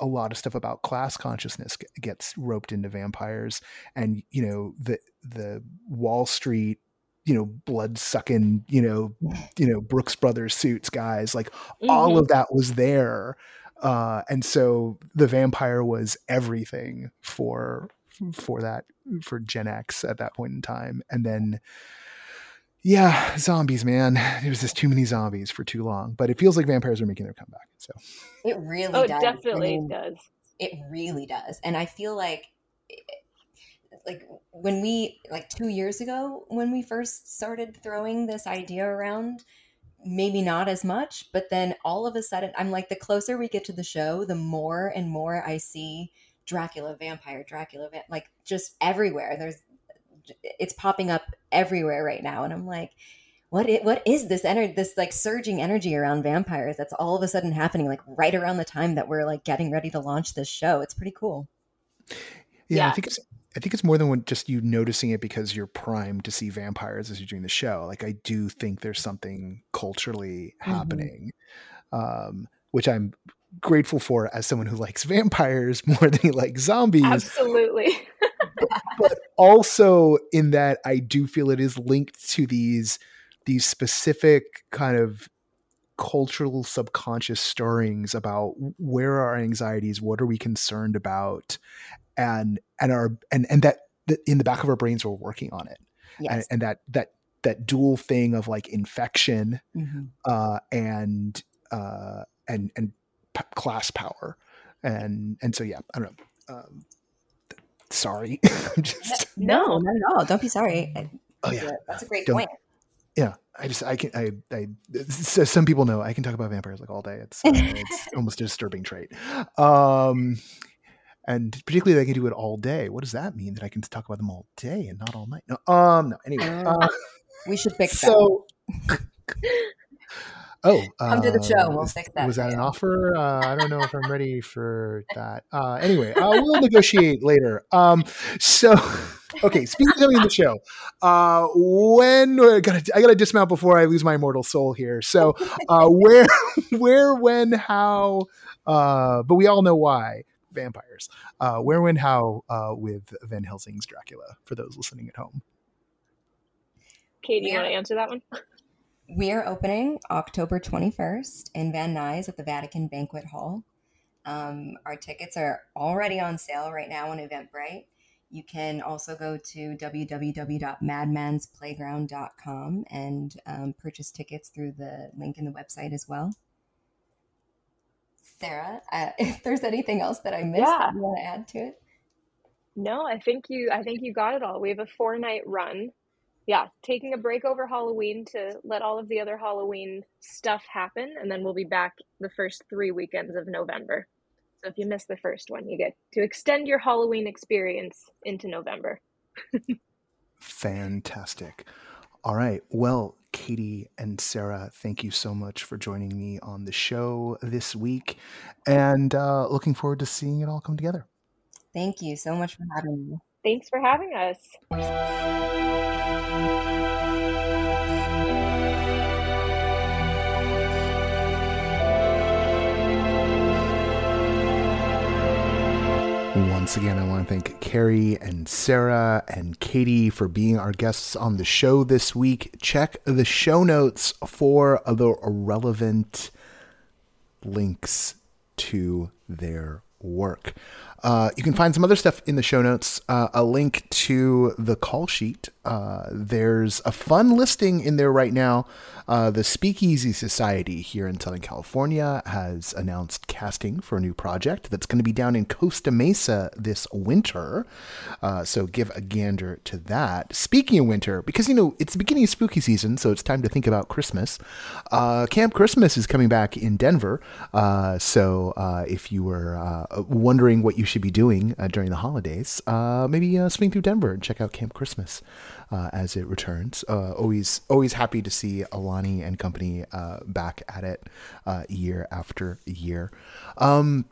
a lot of stuff about class consciousness gets roped into vampires and you know the the wall street you know blood sucking you know you know brooks brothers suits guys like mm-hmm. all of that was there uh and so the vampire was everything for for that for gen x at that point in time and then yeah, zombies, man. There was just too many zombies for too long. But it feels like vampires are making their comeback. So it really oh, does. It definitely I mean, does. It really does. And I feel like like when we like 2 years ago when we first started throwing this idea around, maybe not as much, but then all of a sudden I'm like the closer we get to the show, the more and more I see Dracula vampire, Dracula like just everywhere. There's it's popping up everywhere right now and i'm like what is, what is this energy this like surging energy around vampires that's all of a sudden happening like right around the time that we're like getting ready to launch this show it's pretty cool yeah, yeah. i think it's I think it's more than just you noticing it because you're primed to see vampires as you're doing the show. Like I do think there's something culturally mm-hmm. happening, um, which I'm grateful for as someone who likes vampires more than he likes zombies. Absolutely. but also in that I do feel it is linked to these these specific kind of cultural subconscious stirrings about where are our anxieties, what are we concerned about, and and our and and that, that in the back of our brains we're working on it, yes. and, and that that that dual thing of like infection mm-hmm. uh, and uh, and and p- class power, and and so yeah, I don't know. Um, sorry. just, no, not at all. Don't be sorry. Oh yeah, that's a great Don't, point. Yeah, I just I can I I so some people know I can talk about vampires like all day. It's uh, it's almost a disturbing trait. Um, and particularly I can do it all day. What does that mean? That I can talk about them all day and not all night? No, um, no. Anyway, uh, uh we should fix so, that. Oh, come to the show. Uh, we'll fix that. Was that an offer? Uh, I don't know if I'm ready for that. Uh, anyway, uh, we'll negotiate later. Um, so, okay. Speaking of coming the show, uh, when I gotta, I gotta dismount before I lose my immortal soul here. So, uh, where, where, when, how? but we all know why vampires. where, when, how? with Van Helsing's Dracula. For those listening at home. Kate, do you yeah. want to answer that one? We are opening October 21st in Van Nuys at the Vatican Banquet Hall. Um, our tickets are already on sale right now on Eventbrite. You can also go to www.madmansplayground.com and um, purchase tickets through the link in the website as well. Sarah, uh, if there's anything else that I missed yeah. that you want to add to it? No, I think you I think you got it all. We have a four night run yeah, taking a break over Halloween to let all of the other Halloween stuff happen, and then we'll be back the first three weekends of November. So if you miss the first one, you get to extend your Halloween experience into November. Fantastic. All right. Well, Katie and Sarah, thank you so much for joining me on the show this week, and uh, looking forward to seeing it all come together. Thank you so much for having me. Thanks for having us. Once again, I want to thank Carey and Sarah and Katie for being our guests on the show this week. Check the show notes for the relevant links to their work. Uh, you can find some other stuff in the show notes. Uh, a link to the call sheet. Uh, there's a fun listing in there right now. Uh, the Speakeasy Society here in Southern California has announced casting for a new project that's going to be down in Costa Mesa this winter. Uh, so give a gander to that. Speaking of winter, because you know it's the beginning of spooky season, so it's time to think about Christmas. Camp Christmas is coming back in Denver. so if you were wondering what you should be doing uh, during the holidays, uh, maybe uh, swing through Denver and check out Camp Christmas uh, as it returns. Uh, always, always happy to see Alani and company uh, back at it year after year. Um,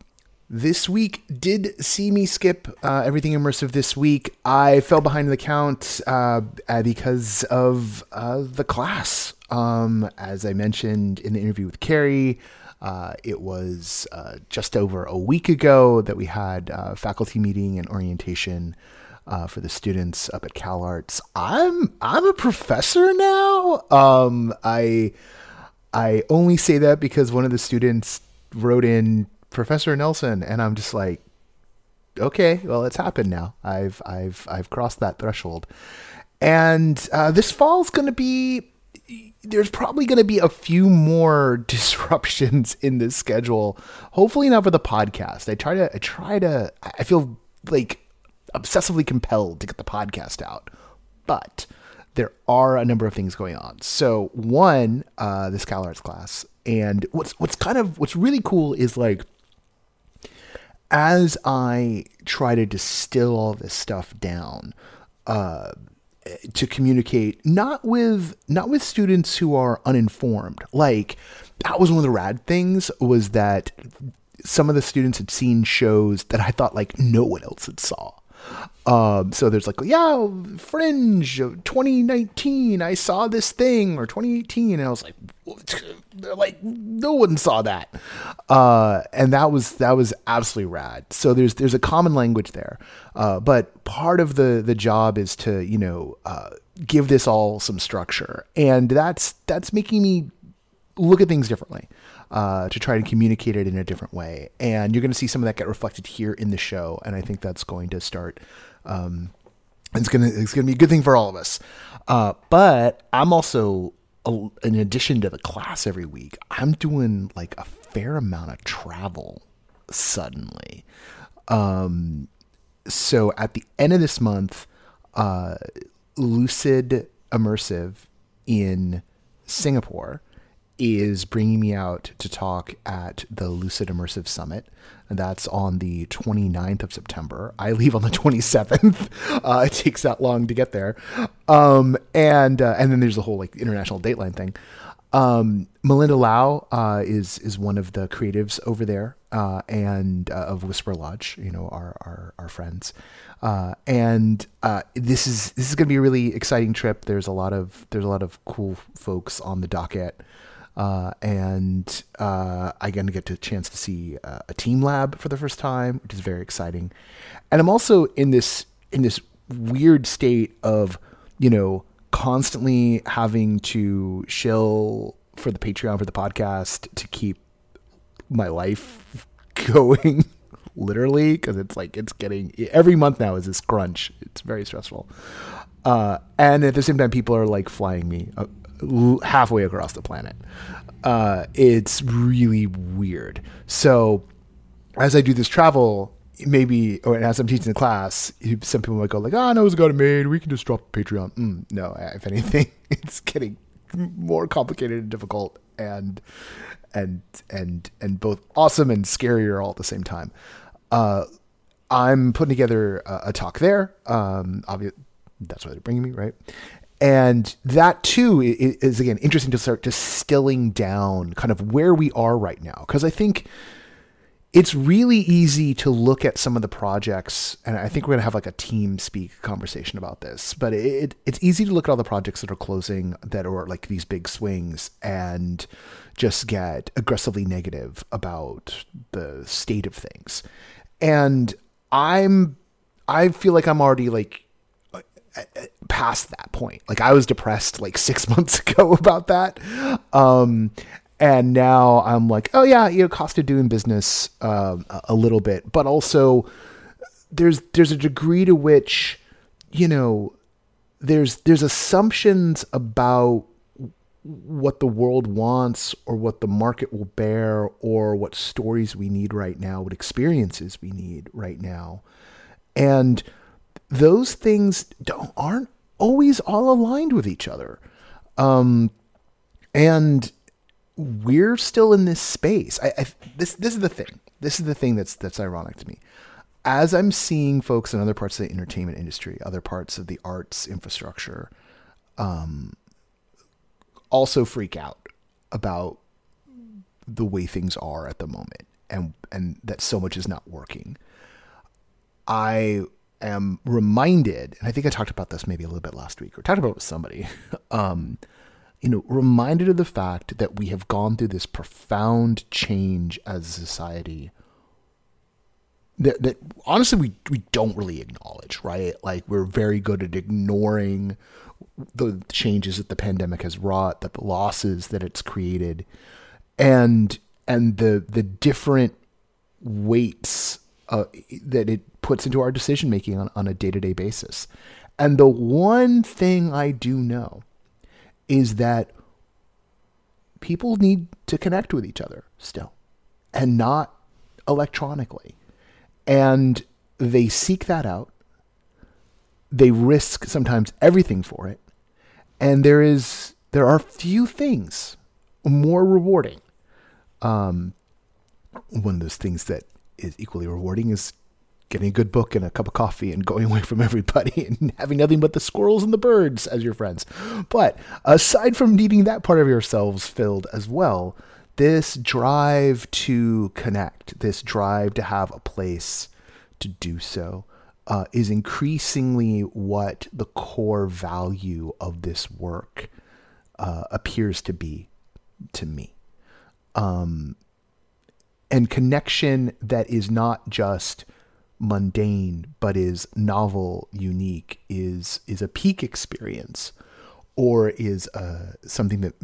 this week did see me skip uh, everything immersive this week. I fell behind the count uh, because of uh, the class. Um, as I mentioned in the interview with Carey, uh, it was uh, just over a week ago that we had faculty meeting and orientation for the students up at CalArts. I'm I'm a professor now. Um, I I only say that because one of the students wrote in Professor Nelson, and I'm just like, okay, well, it's happened now. I've I've I've crossed that threshold, and uh, this fall's going to be. There's probably going to be a few more disruptions in this schedule. Hopefully not for the podcast. I try to. I try to. I feel like obsessively compelled to get the podcast out, but there are a number of things going on. So one, uh, this CalArts class, and what's what's kind of what's really cool is like as I try to distill all this stuff down uh, to communicate, not with not with students who are uninformed. Like that was one of the rad things was that some of the students had seen shows that I thought like no one else had saw. Um, so there's like, yeah, Fringe 2019, I saw this thing, or 2018, and I was like, like no one saw that, uh, and that was that was absolutely rad. So there's there's a common language there, uh, but part of the the job is to you know uh, give this all some structure, and that's that's making me look at things differently. Uh, to try to communicate it in a different way. And you're going to see some of that get reflected here in the show. And I think that's going to start um, it's gonna it's gonna be a good thing for all of us. Uh, but I'm also in addition to the class every week, I'm doing like a fair amount of travel suddenly. Um, so at the end of this month, uh, Lucid Immersive in Singapore is bringing me out to talk at the Lucid Immersive Summit. And that's on the 29th of September. I leave on the 27th. Uh, it takes that long to get there. Um, and uh, and then there's the whole like international dateline thing. Um, Melinda Lauw uh, is is one of the creatives over there, uh, and uh, of Whisper Lodge. You know, our our, our friends. Uh, and this is this is going to be a really exciting trip. There's a lot of there's a lot of cool folks on the docket. Uh, and uh, I going to get a chance to see uh, a teamLab for the first time, which is very exciting. And I'm also in this in this weird state of you know constantly having to shill for the Patreon for the podcast to keep my life going literally because it's like it's getting every month now is this crunch it's very stressful uh, and at the same time people are like flying me halfway across the planet. Uh, it's really weird. So as I do this travel, maybe or as I'm teaching the class, some people might go like, "Ah, oh, no, it's got it made. We can just drop Patreon." Mm, no, if anything, it's getting more complicated and difficult, and and and and both awesome and scarier all at the same time. Uh, I'm putting together a, a talk there. Um, obviously, that's why they're bringing me, right? And that too is, again interesting to start distilling down kind of where we are right now. Because I think it's really easy to look at some of the projects, and I think we're going to have like a team speak conversation about this. But it, it's easy to look at all the projects that are closing that are like these big swings and just get aggressively negative about the state of things. And I'm, I feel like I'm already like past that point. Like I was depressed like six months ago about that. Um, and now I'm like, oh yeah, you know, cost of doing business um, a little bit, but also there's there's a degree to which you know there's there's assumptions about what the world wants or what the market will bear or what stories we need right now, what experiences we need right now. And those things don't aren't always all aligned with each other. Um, and we're still in this space. I, I, this this is the thing. This is the thing that's that's ironic to me. As I'm seeing folks in other parts of the entertainment industry, other parts of the arts infrastructure, um, also freak out about the way things are at the moment and and that so much is not working. I am reminded, and I think I talked about this maybe a little bit last week, or talked about it with somebody. Um, you know, reminded of the fact that we have gone through this profound change as a society that, that honestly we we don't really acknowledge, right? Like we're very good at ignoring the changes that the pandemic has wrought, the losses that it's created, and and the the different weights uh, that it puts into our decision making on, on a day to day basis. And the one thing I do know is that people need to connect with each other still and not electronically. And they seek that out. They risk sometimes everything for it. And there is there are few things more rewarding. Um, one of those things that is equally rewarding is getting a good book and a cup of coffee and going away from everybody and having nothing but the squirrels and the birds as your friends. But aside from needing that part of yourselves filled as well, this drive to connect, this drive to have a place to do so, uh, is increasingly what the core value of this work uh, appears to be to me. Um, and connection that is not just mundane but is novel, unique, is is a peak experience, or is uh, something that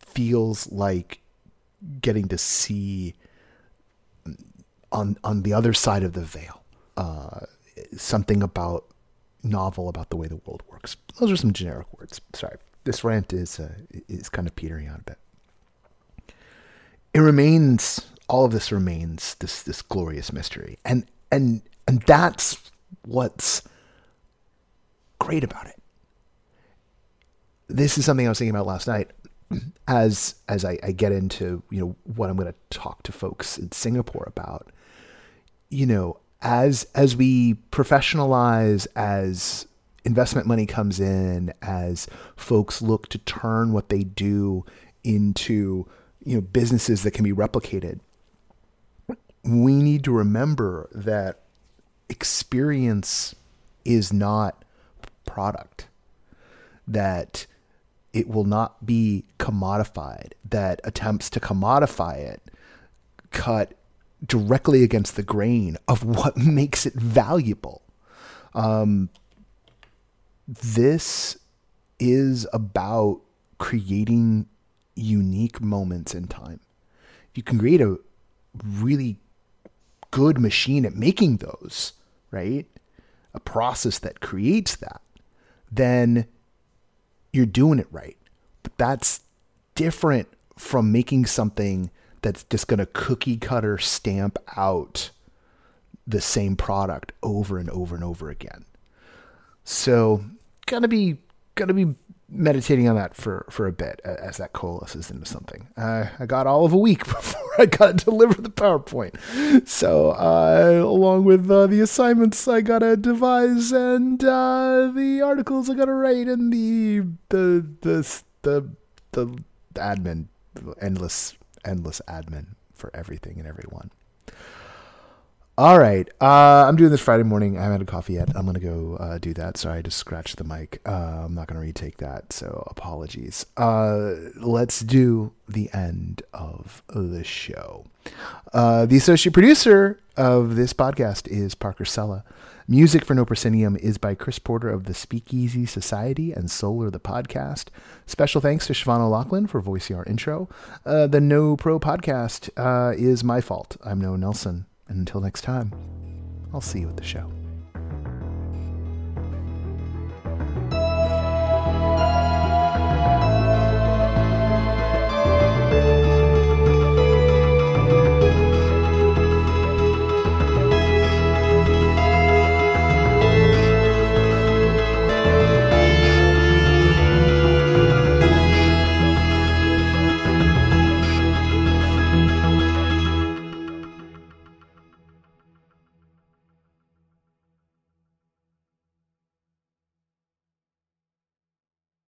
feels like getting to see on on the other side of the veil. Uh, something about novel about the way the world works. Those are some generic words. Sorry, this rant is uh, is kind of petering out a bit. It remains all of this remains this this glorious mystery, and and and that's what's great about it. This is something I was thinking about last night as as I, I get into you know what I'm going to talk to folks in Singapore about. You know, as as we professionalize, as investment money comes in, as folks look to turn what they do into you know businesses that can be replicated we need to remember that experience is not product, that it will not be commodified, that attempts to commodify it cut directly against the grain of what makes it valuable. Um, this is about creating unique moments in time. You can create a really good machine at making those, right? A process that creates that, then you're doing it right. But that's different from making something that's just going to cookie cutter stamp out the same product over and over and over again. So, gotta be gotta be meditating on that for, for a bit as that coalesces into something. Uh, I got all of a week before I got to deliver the PowerPoint. So, uh, along with uh, the assignments I got to devise and uh, the articles I got to write and the, the, the, the, the admin, endless, endless admin for everything and everyone. All right. Uh, I'm doing this Friday morning. I haven't had a coffee yet. I'm going to go uh, do that. Sorry, I just scratched the mic. Uh, I'm not going to retake that. So apologies. Uh, let's do the end of the show. Uh, the associate producer of this podcast is Parker Sella. Music for No Proscenium is by Chris Porter of the Speakeasy Society and Solar the Podcast. Special thanks to Siobhan O'Loughlin for voicing our intro. Uh, the No Pro podcast is my fault. I'm Noah Nelson. And until next time, I'll see you at the show.